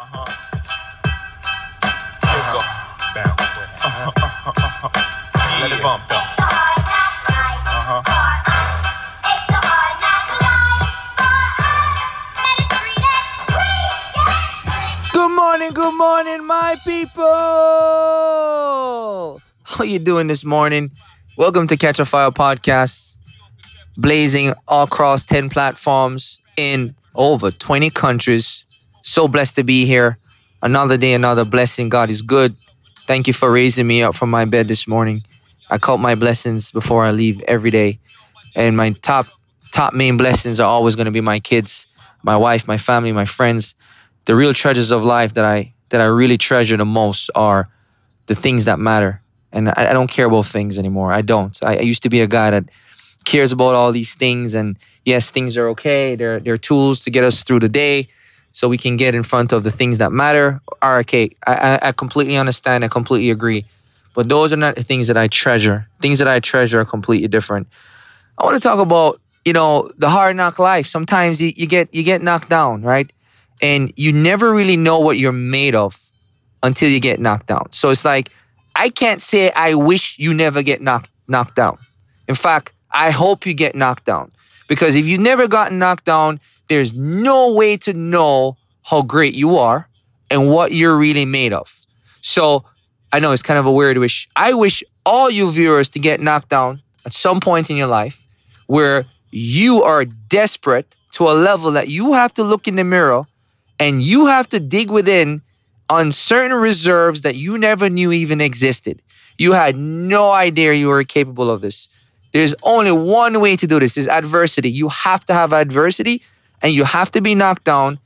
Uh-huh. Uh-huh. Let it bump. Uh-huh. Good morning, good morning, my people. How you doing this morning? Welcome to Catch a Fire podcast, blazing across 10 platforms in over 20 countries. So blessed to be here. Another day, another blessing. God is good. Thank you for raising me up from my bed this morning. I count my blessings before I leave every day. And my top top main blessings are always going to be my kids, my wife, my family, my friends the real treasures of life that I that I really treasure the most are the things that matter. And I, I don't care about things anymore. I don't. I, I used to be a guy that cares about all these things and yes, things are okay. They're they're tools to get us through the day so we can get in front of the things that matter are okay. I, I, I completely understand, I completely agree. But those are not the things that I treasure. Things that I treasure are completely different. I want to talk about, you know, the hard knock life. Sometimes you, you get you get knocked down, right? and you never really know what you're made of until you get knocked down. So it's like I can't say I wish you never get knocked knocked down. In fact, I hope you get knocked down because if you've never gotten knocked down, there's no way to know how great you are and what you're really made of. So I know it's kind of a weird wish. I wish all you viewers to get knocked down at some point in your life where you are desperate to a level that you have to look in the mirror and you have to dig within on certain reserves that you never knew even existed. You had no idea you were capable of this. There's only one way to do this is adversity. You have to have adversity and you have to be knocked down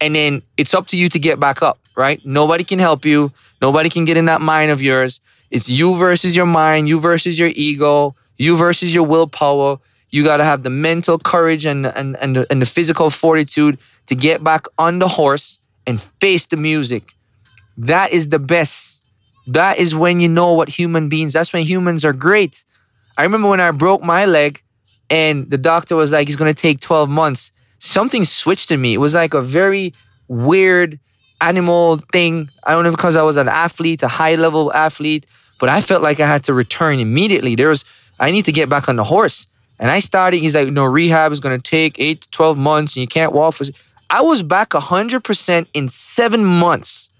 and then it's up to you to get back up, right? Nobody can help you. Nobody can get in that mind of yours. It's you versus your mind, you versus your ego, you versus your willpower. You got to have the mental courage and, and, and, the, and the physical fortitude to get back on the horse and face the music. That is the best. That is when you know what human beings, that's when humans are great. I remember when I broke my leg and the doctor was like, he's going to take 12 months. Something switched in me. It was like a very weird animal thing. I don't know because I was an athlete, a high level athlete, but I felt like I had to return immediately. There was, I need to get back on the horse. And I started, he's like, no, rehab is going to take eight to 12 months and you can't walk for. I was back 100% in seven months.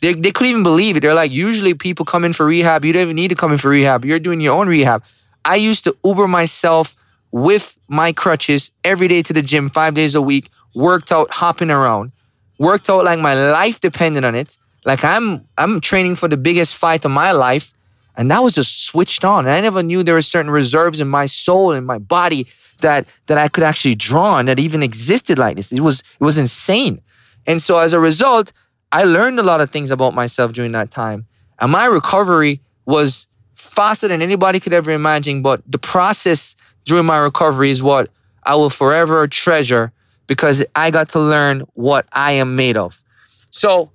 They, they couldn't even believe it. They're like, usually people come in for rehab. You don't even need to come in for rehab. You're doing your own rehab. I used to Uber myself with my crutches every day to the gym, five days a week, worked out, hopping around, worked out like my life depended on it. Like I'm, I'm training for the biggest fight of my life. And that was just switched on. And I never knew there were certain reserves in my soul and my body that that I could actually draw on that even existed like this. It was it was insane. And so as a result, I learned a lot of things about myself during that time. And my recovery was faster than anybody could ever imagine. But the process during my recovery is what I will forever treasure because I got to learn what I am made of. So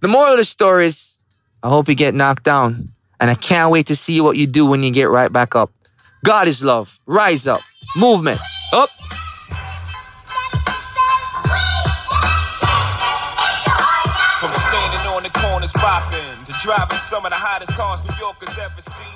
the moral of the story is I hope you get knocked down. And I can't wait to see what you do when you get right back up. God is love. Rise up. Movement. Up. From standing on the corners popping to driving some of the hottest cars New Yorkers ever seen.